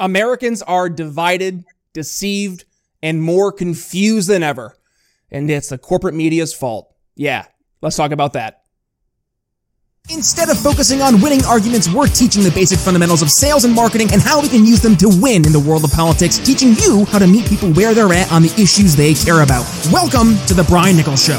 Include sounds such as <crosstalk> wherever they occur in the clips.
Americans are divided, deceived, and more confused than ever. And it's the corporate media's fault. Yeah, let's talk about that. Instead of focusing on winning arguments, we're teaching the basic fundamentals of sales and marketing and how we can use them to win in the world of politics, teaching you how to meet people where they're at on the issues they care about. Welcome to The Brian Nichols Show.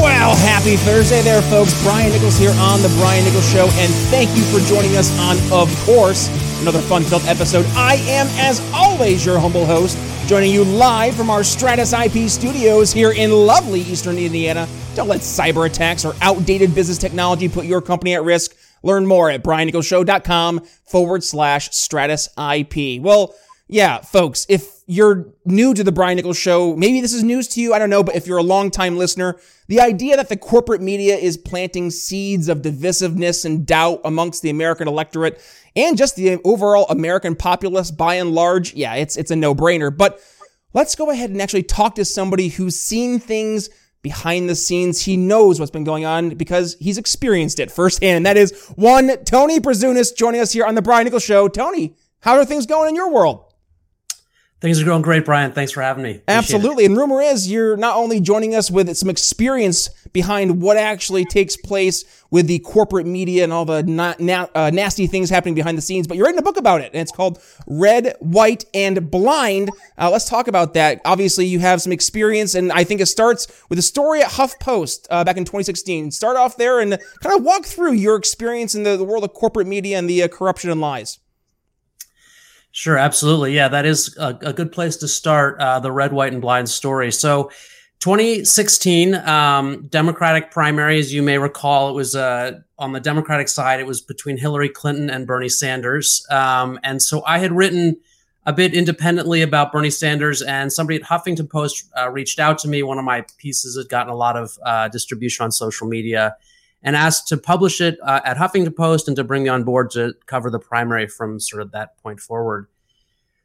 Well, happy Thursday there, folks. Brian Nichols here on The Brian Nichols Show, and thank you for joining us on, of course, another fun filled episode. I am, as always, your humble host, joining you live from our Stratus IP studios here in lovely Eastern Indiana. Don't let cyber attacks or outdated business technology put your company at risk. Learn more at briannicholsshow.com forward slash Stratus IP. Well, yeah, folks, if you're new to the Brian Nichols show, maybe this is news to you. I don't know, but if you're a longtime listener, the idea that the corporate media is planting seeds of divisiveness and doubt amongst the American electorate and just the overall American populace by and large, yeah, it's it's a no-brainer. But let's go ahead and actually talk to somebody who's seen things behind the scenes. He knows what's been going on because he's experienced it firsthand. And that is one Tony Brasunas joining us here on the Brian Nichols show. Tony, how are things going in your world? Things are going great, Brian. Thanks for having me. Appreciate Absolutely. It. And rumor is you're not only joining us with some experience behind what actually takes place with the corporate media and all the uh, nasty things happening behind the scenes, but you're writing a book about it, and it's called Red, White, and Blind. Uh, let's talk about that. Obviously, you have some experience, and I think it starts with a story at HuffPost uh, back in 2016. Start off there and kind of walk through your experience in the, the world of corporate media and the uh, corruption and lies. Sure, absolutely. Yeah, that is a, a good place to start uh, the red, white, and blind story. So, 2016 um, Democratic primaries, you may recall, it was uh, on the Democratic side, it was between Hillary Clinton and Bernie Sanders. Um, and so I had written a bit independently about Bernie Sanders, and somebody at Huffington Post uh, reached out to me. One of my pieces had gotten a lot of uh, distribution on social media and asked to publish it uh, at Huffington Post and to bring me on board to cover the primary from sort of that point forward.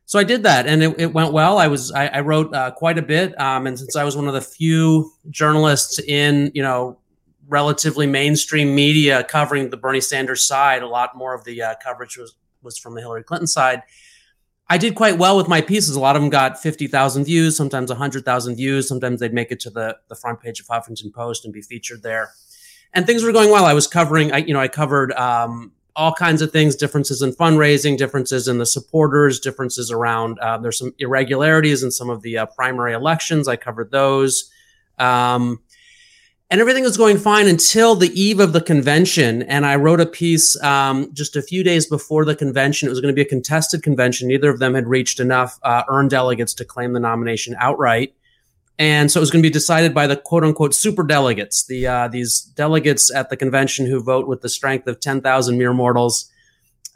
So I did that, and it, it went well. I was I, I wrote uh, quite a bit, um, and since I was one of the few journalists in you know relatively mainstream media covering the Bernie Sanders side, a lot more of the uh, coverage was was from the Hillary Clinton side. I did quite well with my pieces. A lot of them got 50,000 views, sometimes 100,000 views. Sometimes they'd make it to the, the front page of Huffington Post and be featured there and things were going well. I was covering, I, you know, I covered um, all kinds of things, differences in fundraising, differences in the supporters, differences around, uh, there's some irregularities in some of the uh, primary elections. I covered those. Um, and everything was going fine until the eve of the convention. And I wrote a piece um, just a few days before the convention. It was going to be a contested convention. Neither of them had reached enough uh, earned delegates to claim the nomination outright. And so it was going to be decided by the quote unquote super delegates, the uh, these delegates at the convention who vote with the strength of 10,000 mere mortals.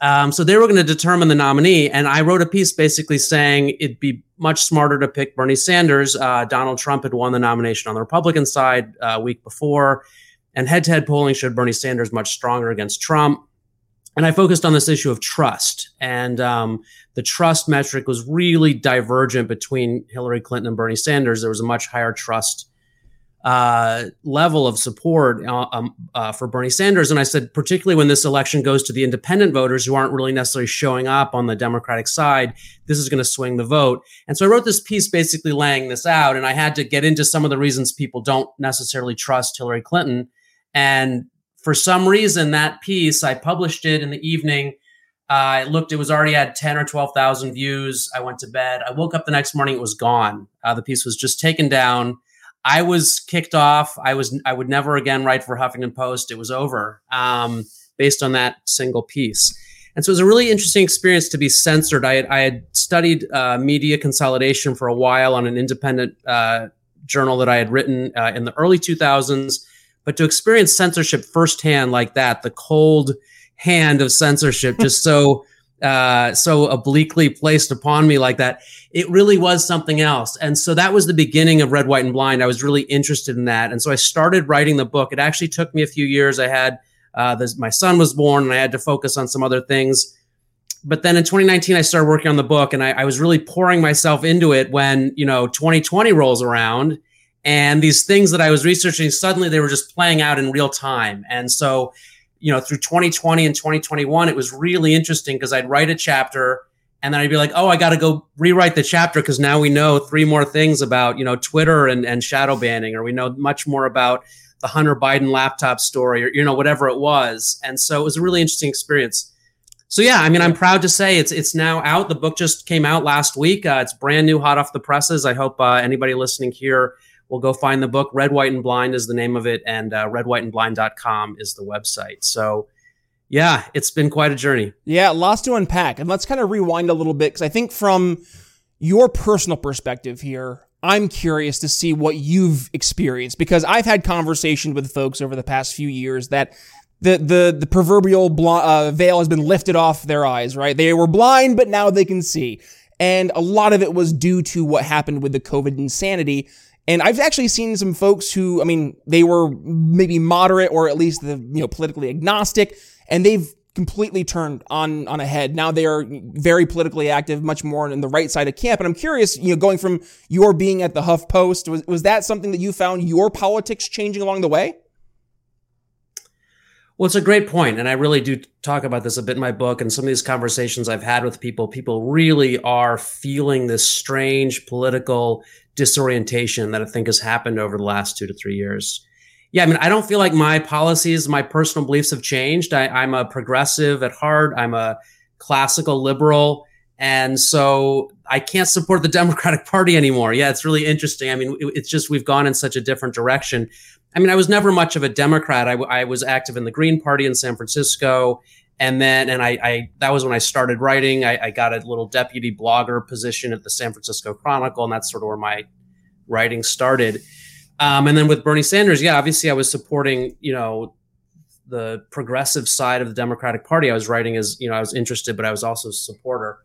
Um, so they were going to determine the nominee. And I wrote a piece basically saying it'd be much smarter to pick Bernie Sanders. Uh, Donald Trump had won the nomination on the Republican side uh, a week before. And head to head polling showed Bernie Sanders much stronger against Trump and I focused on this issue of trust. And um, the trust metric was really divergent between Hillary Clinton and Bernie Sanders. There was a much higher trust uh, level of support uh, um, uh, for Bernie Sanders. And I said, particularly when this election goes to the independent voters who aren't really necessarily showing up on the Democratic side, this is going to swing the vote. And so I wrote this piece basically laying this out. And I had to get into some of the reasons people don't necessarily trust Hillary Clinton. And for some reason, that piece, I published it in the evening. Uh, I looked, it was already at 10 or 12,000 views. I went to bed. I woke up the next morning, it was gone. Uh, the piece was just taken down. I was kicked off. I was, I would never again write for Huffington Post. It was over um, based on that single piece. And so it was a really interesting experience to be censored. I had, I had studied uh, media consolidation for a while on an independent uh, journal that I had written uh, in the early 2000s but to experience censorship firsthand like that, the cold hand of censorship just <laughs> so uh, so obliquely placed upon me like that, it really was something else. And so that was the beginning of Red, White, and Blind. I was really interested in that, and so I started writing the book. It actually took me a few years. I had uh, this, my son was born, and I had to focus on some other things. But then in 2019, I started working on the book, and I, I was really pouring myself into it when you know 2020 rolls around and these things that I was researching suddenly they were just playing out in real time. And so you know, through 2020 and 2021, it was really interesting because I'd write a chapter and then I'd be like, oh, I got to go rewrite the chapter because now we know three more things about, you know, Twitter and, and shadow banning, or we know much more about the Hunter Biden laptop story, or, you know, whatever it was. And so it was a really interesting experience. So yeah, I mean, I'm proud to say it's it's now out. The book just came out last week. Uh, it's brand new, hot off the presses. I hope uh, anybody listening here will go find the book. Red, White, and Blind is the name of it, and uh, redwhiteandblind.com is the website. So yeah, it's been quite a journey. Yeah, lots to unpack. And let's kind of rewind a little bit because I think from your personal perspective here, I'm curious to see what you've experienced because I've had conversations with folks over the past few years that the the the proverbial bl- uh, veil has been lifted off their eyes, right? They were blind, but now they can see, and a lot of it was due to what happened with the COVID insanity. And I've actually seen some folks who, I mean, they were maybe moderate or at least the you know politically agnostic, and they've completely turned on on a head. Now they are very politically active, much more in the right side of camp. And I'm curious, you know, going from your being at the Huff Post, was was that something that you found your politics changing along the way? Well, it's a great point, and I really do talk about this a bit in my book. And some of these conversations I've had with people, people really are feeling this strange political disorientation that I think has happened over the last two to three years. Yeah, I mean, I don't feel like my policies, my personal beliefs have changed. I, am a progressive at heart. I'm a classical liberal. And so I can't support the <laughs> Democratic Party anymore. Yeah, it's really interesting. I mean, it, it's just we've gone in such a different direction. I mean, I was never much of a Democrat. I, I was active in the Green Party in San Francisco. And then, and I, I that was when I started writing. I, I, got a little deputy blogger position at the San Francisco Chronicle, and that's sort of where my writing started. Um, and then with Bernie Sanders, yeah, obviously I was supporting, you know, the progressive side of the Democratic Party. I was writing as, you know, I was interested, but I was also a supporter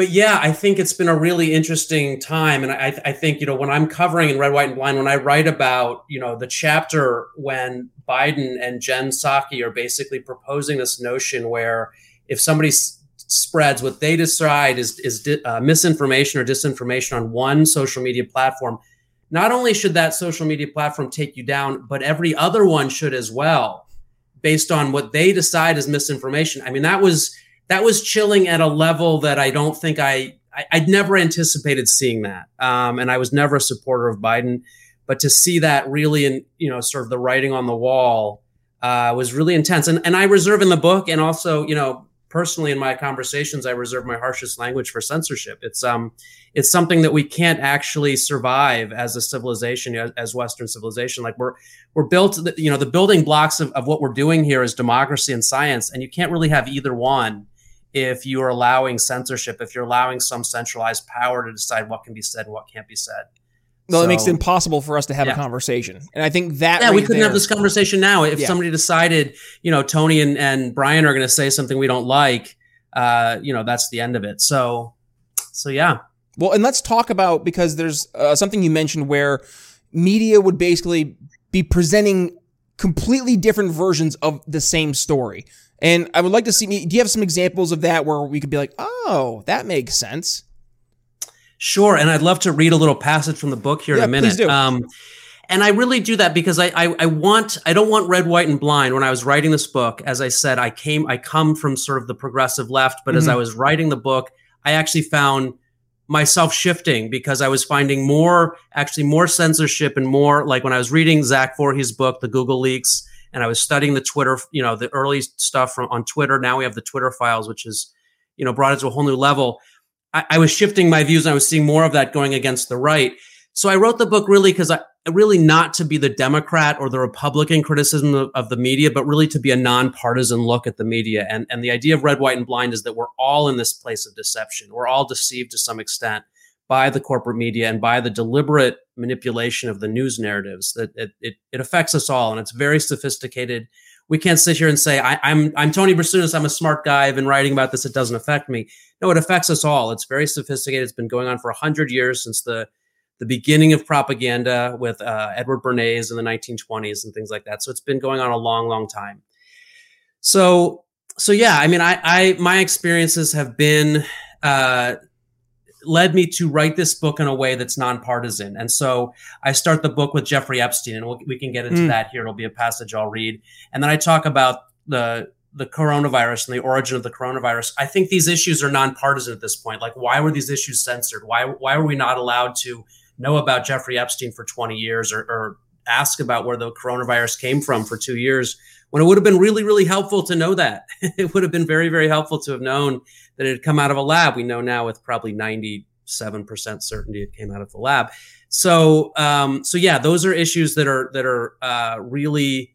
but yeah, I think it's been a really interesting time, and I, I, think you know when I'm covering in Red, White, and Blind, when I write about you know the chapter when Biden and Jen Psaki are basically proposing this notion where if somebody s- spreads what they decide is is di- uh, misinformation or disinformation on one social media platform, not only should that social media platform take you down, but every other one should as well, based on what they decide is misinformation. I mean, that was that was chilling at a level that I don't think I, I would never anticipated seeing that. Um, and I was never a supporter of Biden, but to see that really in you know sort of the writing on the wall uh, was really intense. And and I reserve in the book and also you know personally in my conversations I reserve my harshest language for censorship. It's um it's something that we can't actually survive as a civilization as, Western civilization. Like we're we're built you know the building blocks of, of what we're doing here is democracy and science, and you can't really have either one if you are allowing censorship, if you're allowing some centralized power to decide what can be said and what can't be said. Well, so, it makes it impossible for us to have yeah. a conversation. And I think that. Yeah, right we couldn't there, have this conversation now. If yeah. somebody decided, you know, Tony and, and Brian are going to say something we don't like, uh, you know, that's the end of it. So, so yeah. Well, and let's talk about because there's uh, something you mentioned where media would basically be presenting completely different versions of the same story. And I would like to see, me. do you have some examples of that where we could be like, oh, that makes sense? Sure. And I'd love to read a little passage from the book here yeah, in a minute. Um, and I really do that because I, I, I want I don't want red, white, and blind. When I was writing this book, as I said, I came I come from sort of the progressive left, but mm-hmm. as I was writing the book, I actually found myself shifting because I was finding more actually more censorship and more like when I was reading Zach Vorhies' book, The Google Leaks, and I was studying the Twitter, you know, the early stuff from on Twitter. Now we have the Twitter files, which is, you know, brought it to a whole new level. I, I was shifting my views and I was seeing more of that going against the right. So I wrote the book really because I really not to be the Democrat or the Republican criticism of, of, the media, but really to be a nonpartisan look at the media. And, and the idea of red, white, and blind is that we're all in this place of deception. We're all deceived to some extent by the corporate media and by the deliberate manipulation of the news narratives that it, it, it affects us all and it's very sophisticated we can't sit here and say I, am I'm, I'm Tony Brasunas. I'm a smart guy. I've been writing about this. It doesn't affect me. No, it affects us all. It's very sophisticated. It's been going on for hundred years since the the beginning of propaganda with uh, Edward Bernays in the 1920s and things like that. So it's been going on a long, long time. So so yeah, I mean, I, I my experiences have been uh, led me to write this book in a way that's nonpartisan. And so I start the book with Jeffrey Epstein, and we'll, we can get into mm. that here. It'll be a passage I'll read. And then I talk about the the coronavirus and the origin of the coronavirus, I think these issues are nonpartisan at this point. Like, why were these issues censored? Why why were we not allowed to know about Jeffrey Epstein for 20 years or, or ask about where the coronavirus came from for two years? When it would have been really, really helpful to know that. <laughs> it would have been very, very helpful to have known that it had come out of a lab. We know now with probably 97% certainty it came out of the lab. So, um, so yeah, those are issues that are that are uh, really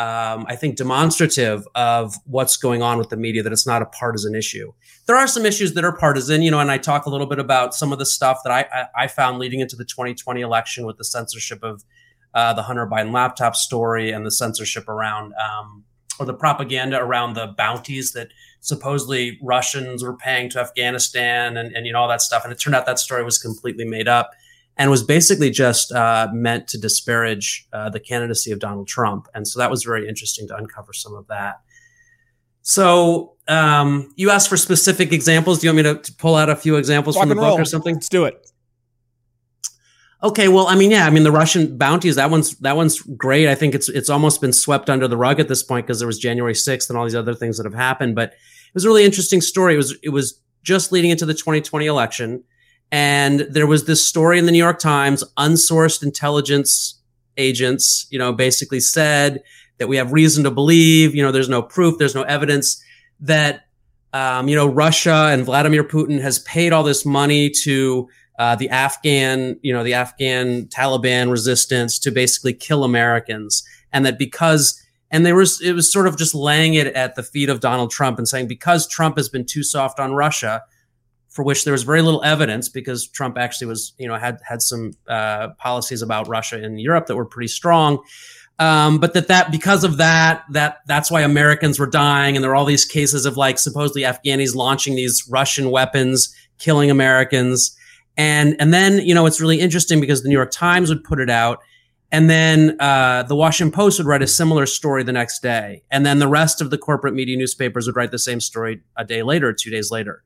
um, I think, demonstrative of what's going on with the media, that it's not a partisan issue. There are some issues that are partisan, you know, and I talk a little bit about some of the stuff that I, I, I found leading into the 2020 election with the censorship of uh, the Hunter Biden laptop story and the censorship around, um, or the propaganda around the bounties that supposedly Russians were paying to Afghanistan and, and you know, all that stuff. And it turned out that story was completely made up and was basically just uh, meant to disparage uh, the candidacy of Donald Trump. And so that was very interesting to uncover some of that. So um, you asked for specific examples. Do you want me to, to pull out a few examples Rock from the book roll. or something? Let's do it. Okay, well, I mean, yeah, I mean, the Russian bounties that one's that one's great. I think it's it's almost been swept under the rug at this point because there was January sixth and all these other things that have happened. But it was a really interesting story. It was it was just leading into the 2020 election. And there was this story in the New York Times, unsourced intelligence agents, you know, basically said that we have reason to believe, you know, there's no proof, there's no evidence that, um, you know, Russia and Vladimir Putin has paid all this money to uh, the Afghan, you know, the Afghan Taliban resistance to basically kill Americans. And that because, and there was, it was sort of just laying it at the feet of Donald Trump and saying, because Trump has been too soft on Russia, for which there was very little evidence because Trump actually was, you know, had had some uh, policies about Russia in Europe that were pretty strong. Um, but that that because of that that that's why Americans were dying, and there are all these cases of like supposedly Afghanis launching these Russian weapons, killing Americans, and and then you know it's really interesting because the New York Times would put it out. And then uh, the Washington Post would write a similar story the next day. And then the rest of the corporate media newspapers would write the same story a day later, two days later.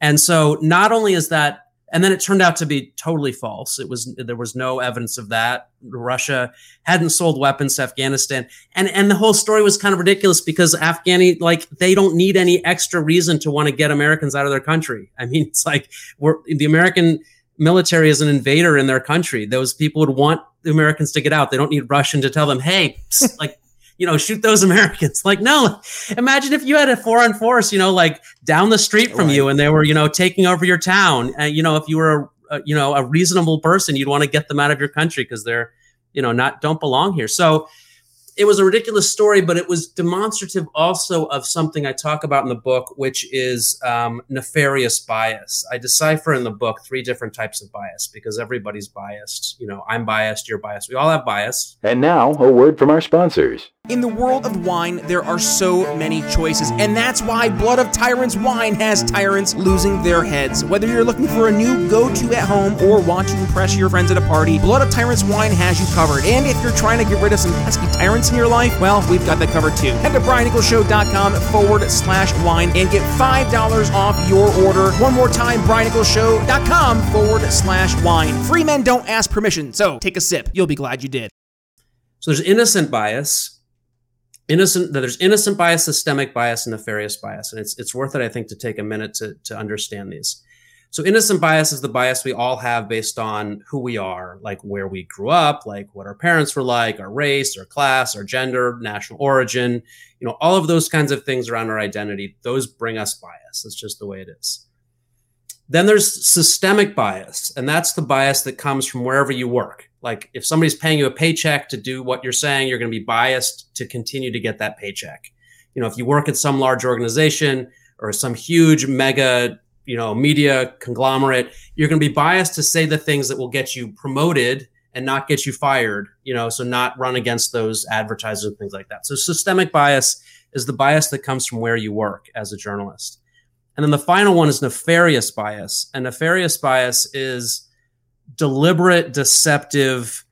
And so not only is that, and then it turned out to be totally false. It was there was no evidence of that. Russia hadn't sold weapons to Afghanistan, and and the whole story was kind of ridiculous because Afghani like they don't need any extra reason to want to get Americans out of their country. I mean, it's like we're the American military is an invader in their country. Those people would want the Americans to get out. They don't need Russian to tell them, hey, like you know, shoot those <laughs> Americans. Like, no, imagine if you had a foreign force, you know, like down the street from right. you and they were, you know, taking over your town. And, you know, if you were, a, a you know, a reasonable person, you'd want to get them out of your country because they're, you know, not, don't belong here. So, it was a ridiculous story, but it was demonstrative also of something I talk about in the book, which is um, nefarious bias. I decipher in the book three different types of bias because everybody's biased. You know, I'm biased, you're biased. We all have bias. And now, a word from our sponsors. In the world of wine, there are so many choices, and that's why Blood of Tyrants Wine has tyrants losing their heads. Whether you're looking for a new go to at home or want to impress your friends at a party, Blood of Tyrants Wine has you covered. And if you're trying to get rid of some pesky tyrants in your life, well, we've got that covered too. Head to BrianNicholsShow.com forward slash wine and get $5 off your order. One more time, BrianNicholsShow.com forward slash wine. Free men don't ask permission, so take a sip. You'll be glad you did. So there's innocent bias innocent there's innocent bias systemic bias and nefarious bias and it's it's worth it i think to take a minute to to understand these so innocent bias is the bias we all have based on who we are like where we grew up like what our parents were like our race our class our gender national origin you know all of those kinds of things around our identity those bring us bias. That's just the way it is. Then there's systemic bias and that's the bias that comes from wherever you work. Like if somebody's paying you a paycheck to do what you're saying, you're going to be biased to continue to get that paycheck. You know, if you work at some large organization or some huge mega, you know, media conglomerate, you're going to be biased to say the things that will get you promoted and not get you fired, you know, so not run against those advertisers and things like that. So systemic bias is the bias that comes from where you work as a journalist. And then the final one is nefarious bias. And nefarious bias is deliberate, deceptive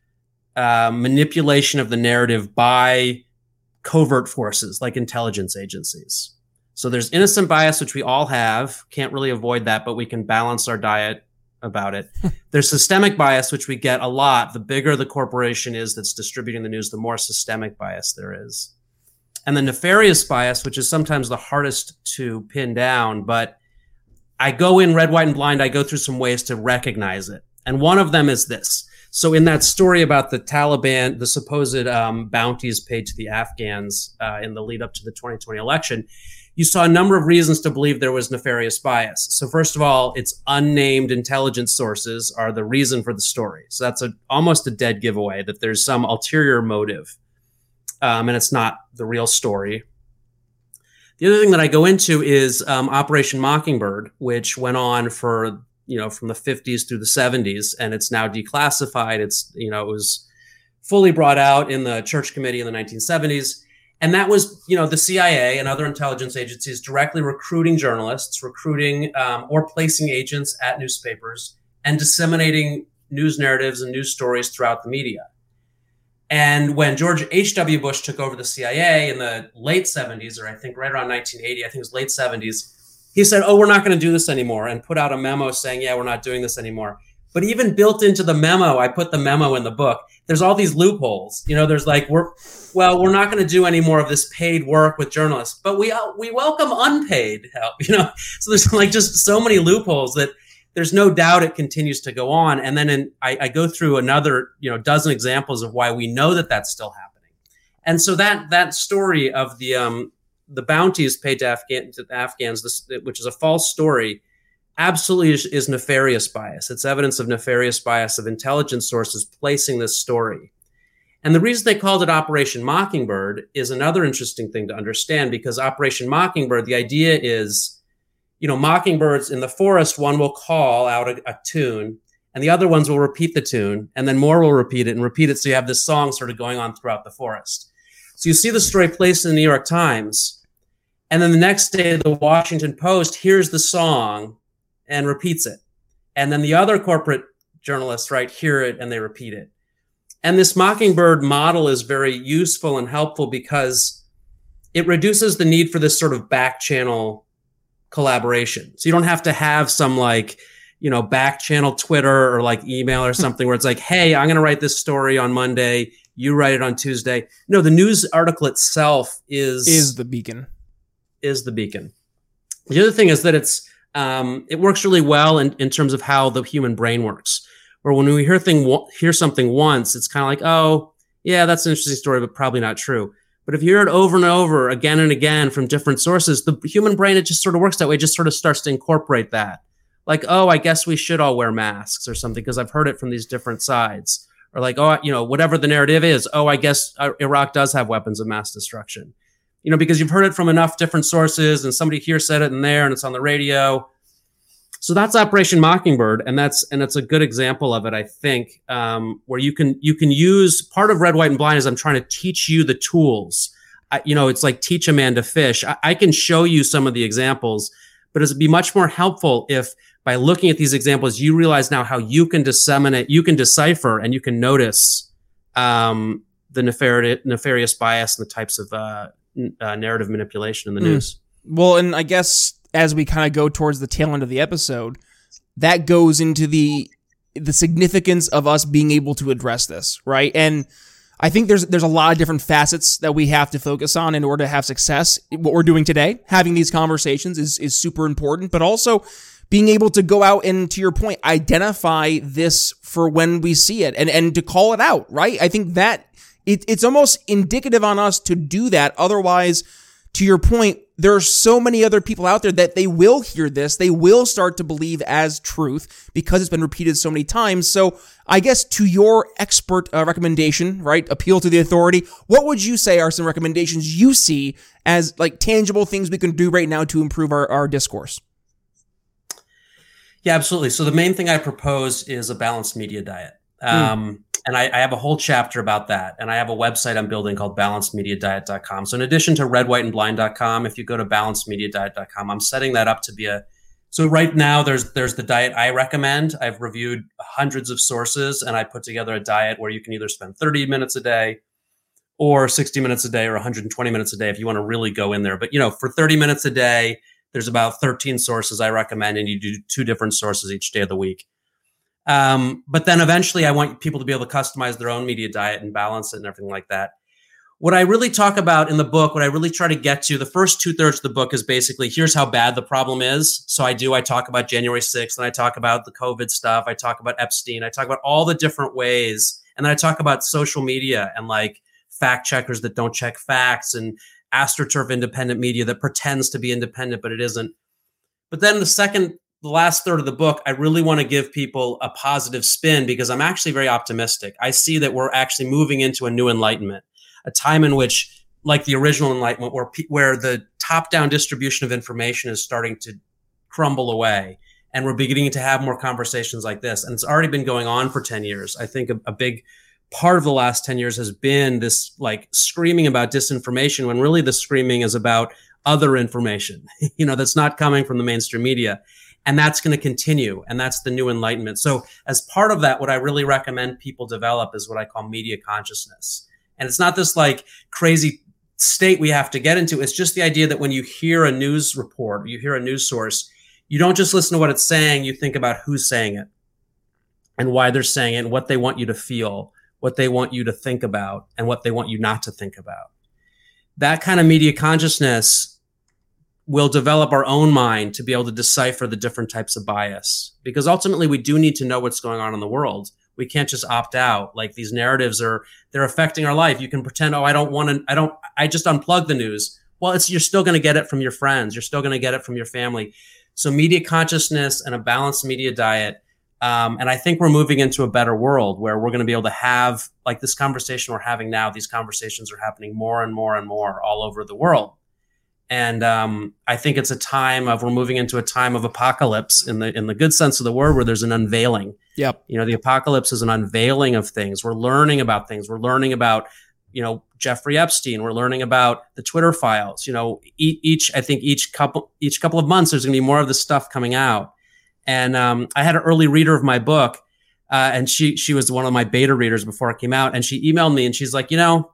uh, manipulation of the narrative by covert forces like intelligence agencies. So there's innocent bias, which we all have. Can't really avoid that, but we can balance our diet about it. <laughs> there's systemic bias, which we get a lot. The bigger the corporation is that's distributing the news, the more systemic bias there is. and the nefarious bias, which is sometimes the hardest to pin down. But I go in red, white, and blind. I go through some ways to recognize it, and one of them is this. So in that story about the Taliban, the supposed um, bounties paid to the Afghans uh, in the lead up to the 2020 election, you saw a number of reasons to believe there was nefarious bias. So first of all, its unnamed intelligence sources are the reason for the story. So that's a, almost a dead giveaway that there's some ulterior motive, um, and it's not the real story. The other thing that I go into is um, Operation Mockingbird, which went on for you know from the 50s through the 70s and it's now declassified it's you know it was fully brought out in the church committee in the 1970s and that was you know the cia and other intelligence agencies directly recruiting journalists recruiting um, or placing agents at newspapers and disseminating news narratives and news stories throughout the media and when George H.W. Bush took over the CIA in the late 70s, or I think right around 1980, I think it was late 70s, he said, "Oh, we're not going to do this anymore," and put out a memo saying, "Yeah, we're not doing this anymore." But even built into the memo, I put the memo in the book. There's all these loopholes. You know, there's like we're well, we're not going to do any more of this paid work with journalists, but we uh, we welcome unpaid help. <laughs> You know, so there's like just so many loopholes that there's no doubt it continues to go on. And then in, I, I go through another you know dozen examples of why we know that that's still happening. And so that that story of the um, the bounties paid to, Afghan, to Afghans, this, which is a false story, absolutely is, is, nefarious bias. It's evidence of nefarious bias of intelligence sources placing this story. And the reason they called it Operation Mockingbird is another interesting thing to understand because Operation Mockingbird, the idea is, you know, mockingbirds in the forest, one will call out a, a tune and the other ones will repeat the tune and then more will repeat it and repeat it. So you have this song sort of going on throughout the forest. So you see the story placed in the New York Times and then the next day, the Washington Post hears the song and repeats it. And then the other corporate journalists, right, hear it and they repeat it. And this Mockingbird model is very useful and helpful because it reduces the need for this sort of back channel collaboration. So you don't have to have some like, you know, back channel Twitter or like email or <laughs> something where it's like, hey, I'm going to write this story on Monday. You write it on Tuesday. No, the news article itself is is the beacon is the beacon. The other thing is that it's um, it works really well in, in terms of how the human brain works. Where when we hear thing hear something once, it's kind of like, oh, yeah, that's an interesting story, but probably not true. But if you hear it over and over again and again from different sources, the human brain it just sort of works that way. It just sort of starts to incorporate that. Like, oh, I guess we should all wear masks or something because I've heard it from these different sides. Or like, oh, you know, whatever the narrative is. Oh, I guess uh, Iraq does have weapons of mass destruction you know, because you've heard it from enough different sources and somebody here said it in there and it's on the radio. So that's Operation Mockingbird, and that's and it's a good example of it, I think, um, where you can you can use part of Red, White, and Blind is I'm trying to teach you the tools. I, you know, it's like teach a man to fish. I, I can show you some of the examples, but it'd be much more helpful if by looking at these examples, you realize now how you can disseminate, you can decipher, and you can notice um, the nefarious, nefarious bias and the types of uh, uh, narrative manipulation in the mm. news. Well, and I guess as we kind of go towards the tail end of the episode, that goes into the the significance of us being able to address this, right? And I think there's there's a lot of different facets that we have to focus on in order to have success. What we're doing today, having these conversations is is super important, but also being able to go out and to your point, identify this for when we see it and and to call it out, right? I think that it, it's almost indicative on us to do that. Otherwise, to your point, there are so many other people out there that they will hear this. They will start to believe as truth because it's been repeated so many times. So I guess to your expert uh, recommendation, right? Appeal to the authority. What would you say are some recommendations you see as like tangible things we can do right now to improve our, our discourse? Yeah, absolutely. So the main thing I propose is a balanced media diet. Hmm. Um, mm and I, I, have a whole chapter about that. And I have a website I'm building called balancedmediadiet.com. So in addition to redwhiteandblind.com, if you go to balancedmediadiet.com, I'm setting that up to be a so right now there's there's the diet I recommend. I've reviewed hundreds of sources and I put together a diet where you can either spend 30 minutes a day or 60 minutes a day or 120 minutes a day if you want to really go in there. But you know, for 30 minutes a day, there's about 13 sources I recommend and you do two different sources each day of the week. Um, but then eventually, I want people to be able to customize their own media diet and balance it and everything like that. what I really talk about in the book, what I really try to get to, the first two thirds of the book is basically here's how bad the problem is. So I do, I talk about January 6th and I talk about the COVID stuff. I talk about Epstein. I talk about all the different ways. And then I talk about social media and like fact checkers that don't check facts and astroturf independent media that pretends to be independent, but it isn't. But then the second, the last third of the book, I really want to give people a positive spin because I'm actually very optimistic. I see that we're actually moving into a new enlightenment a time in which, like the original Enlightenment, where where the top down distribution of information is starting to crumble away, and we're beginning to have more conversations like this, and it's already been going on for ten years. I think a, a big part of the last 10 years has been this like screaming about disinformation when really the screaming is about other information <laughs> you know that's not coming from the mainstream media and that's going to continue and that's the new enlightenment so as part of that what i really recommend people develop is what i call media consciousness and it's not this like crazy state we have to get into. It's just the idea that when you hear a news report, you hear a news source, you don't just listen to what it's saying, you think about who's saying it and why they're saying it and what they want you to feel, what they want you to think about, and what they want you not to think about. That kind of media consciousness will develop our own mind to be able to decipher the different types of bias. Because ultimately we do need to know what's going on in the world. We can't just opt out. Like these narratives are they're affecting our life. You can pretend oh i don't want to i don't i just unplug the news. Well it's you're still going to get it from your friends. You're still going to get it from your family. So media consciousness and a balanced media diet um, and i think we're moving into a better world where we're going to be able to have like this conversation we're having now these conversations are happening more and more and more all over the world and um, I think it's a time of we're moving into a time of apocalypse in the in the good sense of the word, where there's an unveiling. Yep. You know, the apocalypse is an unveiling of things. We're learning about things. We're learning about you know Jeffrey Epstein. We're learning about the Twitter files. You know, each I think each couple each couple of months there's going to be more of this stuff coming out. And um, I had an early reader of my book, uh, and she she was one of my beta readers before it came out, and she emailed me and she's like, you know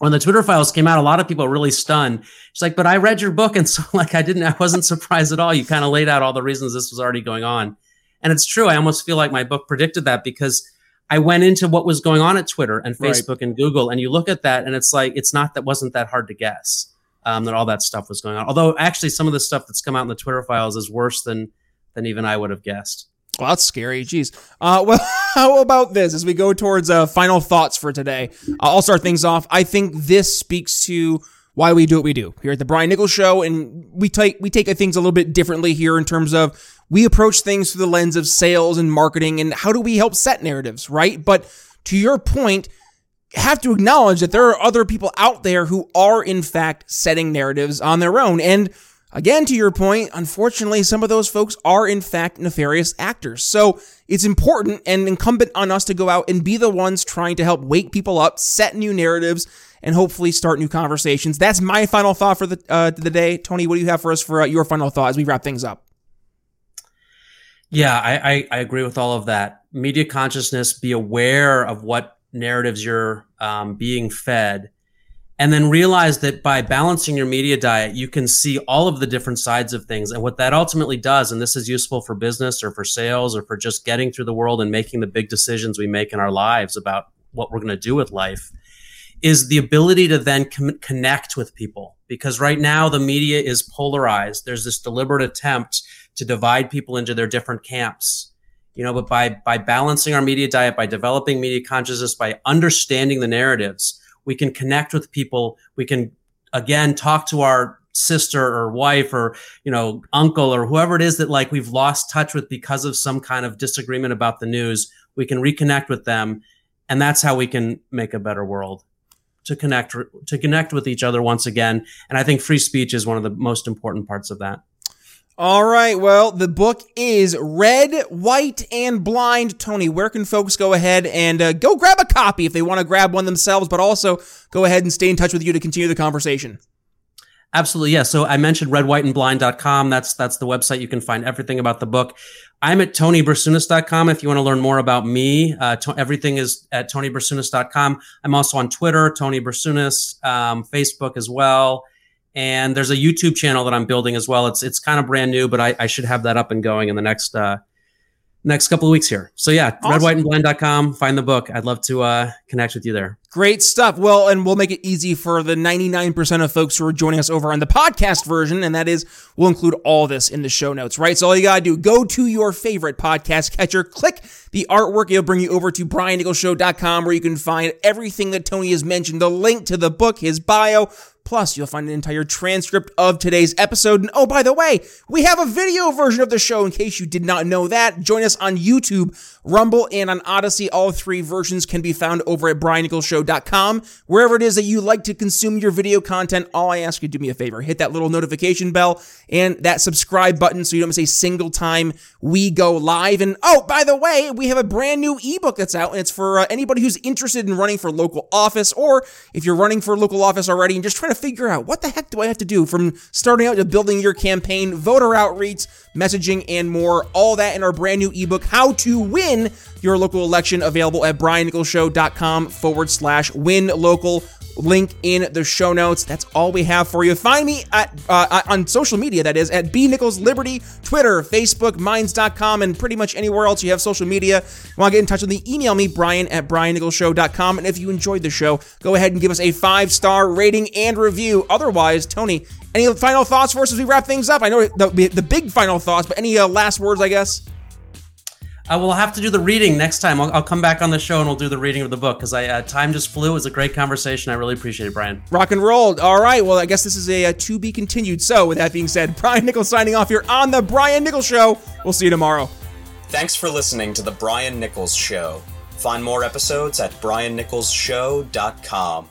when the Twitter files came out, a lot of people were really stunned. She's like, but I read your book. <laughs> And so like, I didn't, I wasn't surprised at all. You kind of laid out all the reasons this was already going on. And it's true. I almost feel like my book predicted that because I went into what was going on at Twitter and Facebook right. and Google. And you look at that and it's like, it's not, that wasn't that hard to guess. Um, that all that stuff was going on. Although actually some of the stuff that's come out in the Twitter files is worse than, than even I would have guessed. Well, that's scary. Jeez. Uh, <laughs> well, how about this as we go towards uh, final thoughts for today? I'll start things off. I think this speaks to why we do what we do here at the Brian Nichols Show, and we take we take things a little bit differently here in terms of we approach things through the lens of sales and marketing, and how do we help set narratives, right? But to your point, have to acknowledge that there are other people out there who are in fact setting narratives on their own, and Again, to your point, unfortunately, some of those folks are in fact nefarious actors. So it's important and incumbent on us to go out and be the ones trying to help wake people up, set new narratives, and hopefully start new conversations. That's my final thought for the uh, the day. Tony, what do you have for us for uh, your final thought as we wrap things up? Yeah, I, I, I agree with all of that. Media consciousness, be aware of what narratives you're um, being fed and then realize that by balancing your media diet, you can see all of the different sides of things. And what that ultimately does, and this is useful for business or for sales or for just getting through the world and making the big decisions we make in our lives about what we're going to do with life, is the ability to then com- connect with people. Because right now the media is polarized. There's this deliberate attempt to divide people into their different camps. You know, but by by balancing our media diet, by developing media consciousness, by understanding the narratives, we can connect with people. We can again talk to our sister or wife or you know uncle or whoever it is that like we've lost touch with because of some kind of disagreement about the news. We can reconnect with them and that's how we can make a better world. To connect to connect with each other once again and i think free speech is one of the most important parts of that all right. Well, the book is Red, White, and Blind. Tony, where can folks go ahead and uh, go grab a copy if they want to grab one themselves, but also go ahead and stay in touch with you to continue the conversation? Absolutely. Yeah. So I mentioned redwhiteandblind.com. That's, that's the website. You can find everything about the book. I'm at tonybrasunas.com. If you want to learn more about me, uh, to, everything is at tonybrasunas.com. I'm also on Twitter, Tony Brasunas, um, Facebook as well and there's a YouTube channel that I'm building as well. It's it's kind of brand new, but I, I should have that up and going in the next uh, next couple of weeks here. So yeah, awesome. redwhiteandblind.com, find the book. I'd love to uh, connect with you there. Great stuff. Well, and we'll make it easy for the 99% of folks who are joining us over on the podcast version, and that is we'll include all this in the show notes, right? So all you gotta do, go to your favorite podcast catcher, click the artwork, it'll bring you over to briannicholsshow.com where you can find everything that Tony has mentioned, the link to the book, his bio, Plus, you'll find an entire transcript of today's episode. And oh, by the way, we have a video version of the show in case you did not know that. Join us on YouTube, Rumble, and on Odysee. All three versions can be found over at briannicholsshow.com. Wherever it is that you like to consume your video content, all I ask you do me a favor, hit that little notification bell and that subscribe button so you don't miss a single time we go live. And oh, by the way, we have a brand new ebook that's out, and it's for uh, anybody who's interested in running for local office, or if you're running for local office already and just trying to figure out what the heck do I have to do from starting out to building your campaign, voter outreach, messaging, and more. All that in our brand new ebook, How to Win Your Local Election, available at briannicholsshow.com forward slash win local link in the show notes. That's all we have for you. Find me at uh, on social media, that is, at B Nichols Liberty, Twitter, Facebook, Minds.com, and pretty much anywhere else you have social media. Want to get in touch with me? Email me, Brian at BrianNicholsShow.com. And if you enjoyed the show, go ahead and give us a five star rating and review. Otherwise, Tony, any final thoughts for us as we wrap things up? I know the, the big final thoughts, but any uh, last words, I guess? I will have to do the reading next time. I'll, I'll, come back on the show and we'll do the reading of the book because I uh, time just flew. It was a great conversation. I really appreciate it, Brian. Rock and roll. All right. Well, I guess this is a, a to be continued. So, with that being said, <laughs> Brian Nichols signing off here on the Brian Nichols Show. We'll see you tomorrow. Thanks for listening to the Brian Nichols Show. Find more episodes at briannicholsshow.com.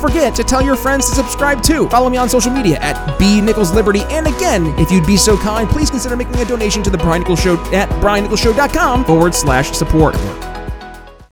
forget to tell your friends to subscribe too. Follow me on social media at B Nichols Liberty. And again, if you'd be so kind, please consider making a donation to the Brian Nichols Show at briannicholsshow.com forward slash support.